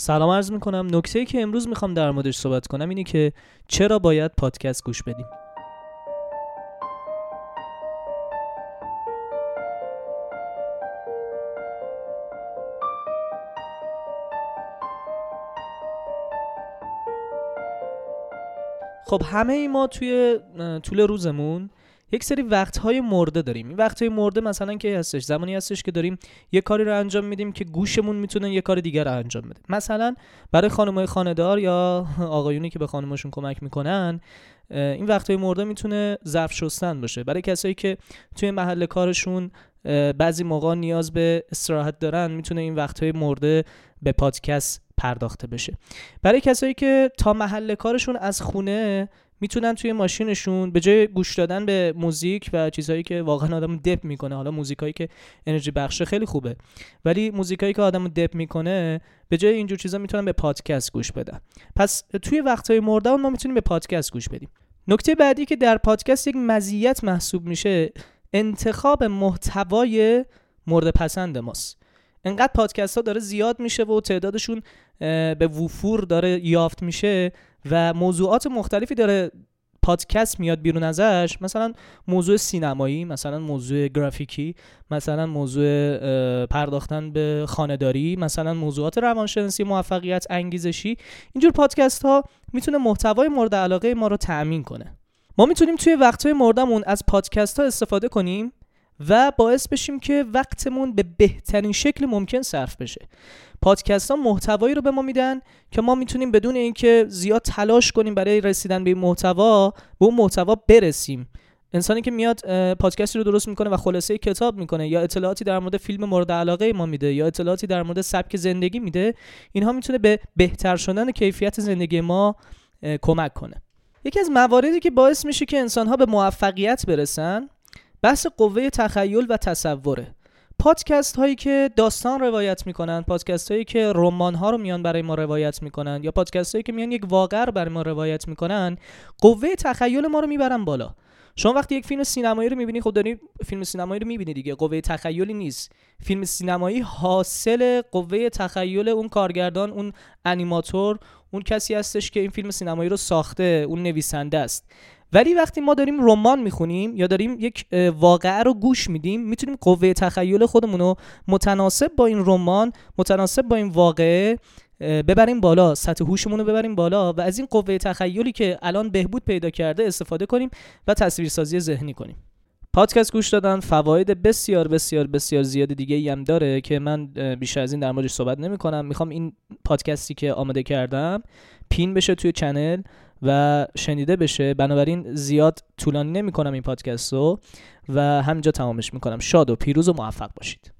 سلام عرض می‌کنم. نکته ای که امروز می‌خوام در موردش صحبت کنم اینه که چرا باید پادکست گوش بدیم؟ خب همه ای ما توی طول روزمون یک سری وقتهای مرده داریم. این وقتهای مرده مثلا که هستش زمانی هستش که داریم یه کاری رو انجام میدیم که گوشمون می‌تونه یه کار دیگر رو انجام بده. مثلا برای خانمای خانهدار یا آقایونی که به خانماشون کمک می‌کنن این وقتهای مرده می‌تونه ظرف شستن باشه. برای کسایی که توی محل کارشون بعضی موقع نیاز به استراحت دارن می‌تونه این وقتهای مرده به پادکست پرداخته بشه. برای کسایی که تا محل کارشون از خونه می‌تونن توی ماشینشون به جای گوش دادن به موزیک و چیزهایی که واقعا آدم دپ می‌کنه حالا موزیکایی که انرژی بخشه خیلی خوبه ولی موزیکایی که آدم دپ می‌کنه به جای اینجور چیزا می‌تونن به پادکست گوش بدن. پس توی وقتهای مرده ما می‌تونیم به پادکست گوش بدیم. نکته بعدی که در پادکست یک مزیت محسوب میشه انتخاب محتوای مورد پسند ماست. انقدر پادکست ها داره زیاد میشه و تعدادشون به وفور داره یافت میشه و موضوعات مختلفی داره پادکست میاد بیرون ازش. مثلا موضوع سینمایی مثلا موضوع گرافیکی مثلا موضوع پرداختن به خانهداری مثلا موضوعات روانشناسی موفقیت انگیزشی. اینجور پادکست ها می‌تونه محتوای مورد علاقه ما رو تأمین کنه. ما می‌تونیم توی وقتهای مردمون از پادکست ها استفاده کنیم. و باعث بشیم که وقتمون به بهترین شکل ممکن صرف بشه. پادکست ها محتوایی رو به ما میدن که ما می‌تونیم بدون اینکه زیاد تلاش کنیم برای رسیدن به این محتوا به اون محتوا برسیم. انسانی که میاد پادکستی رو درست می‌کنه و خلاصه کتاب می‌کنه یا اطلاعاتی در مورد فیلم مورد علاقه ما میده یا اطلاعاتی در مورد سبک زندگی میده اینها می‌تونه به بهتر شدن کیفیت زندگی ما کمک کنه. یکی از مواردی که باعث میشه که انسانها به موفقیت برسن بحث قوه تخیل و تصوره. پادکست هایی که داستان روایت می‌کنن پادکست هایی که رمان ها رو میان برای ما روایت می‌کنن یا پادکست هایی که میان یک واقع رو برای ما روایت می‌کنن قوه تخیل ما رو می‌برن بالا. شما وقتی یک فیلم سینمایی رو می‌بینی خب داری فیلم سینمایی رو می‌بینی دیگه قوه تخیلی نیست. فیلم سینمایی حاصل قوه تخیل اون کارگردان اون انیماتور اون کسی هستش که این فیلم سینمایی رو ساخته اون نویسنده است. ولی وقتی ما داریم رمان می‌خونیم یا داریم یک واقعه رو گوش میدیم می‌تونیم قوه تخیل خودمون رو متناسب با این رمان متناسب با این واقعه ببریم بالا سطح هوشمون رو ببریم بالا و از این قوه تخیلی که الان بهبود پیدا کرده استفاده کنیم و تصویرسازی ذهنی کنیم. پادکست گوش دادن فواید بسیار بسیار بسیار زیاد دیگه ای هم داره که من بیشتر از این در موردش صحبت نمی کنم می‌خوام این پادکستی که آماده کردم پین بشه توی چنل. و شنیده بشه. بنابراین زیاد طولانی نمی کنم این پادکست رو و همینجا تمامش می‌کنم. شاد و پیروز و موفق باشید.